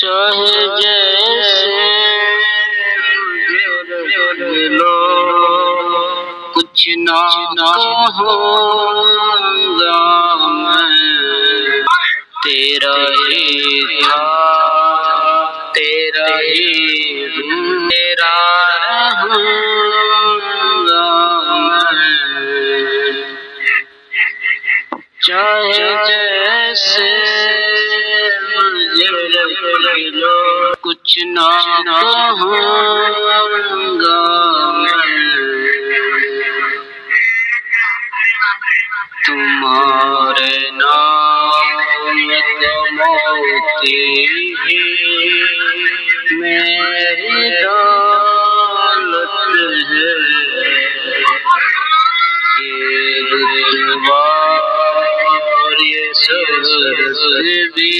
चाहे जैसे कुछ ना ना होगा मैं तेरा ही था तेरा ही तेरा चाहे जैसे कुछ ना कहूँगा तुम्हारे नाम को मोती ही मेरी दौलत है। ये और ये सरस भी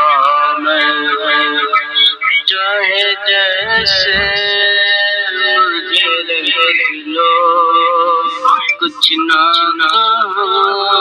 जैसे मुझे रख लो। कुछ ना ना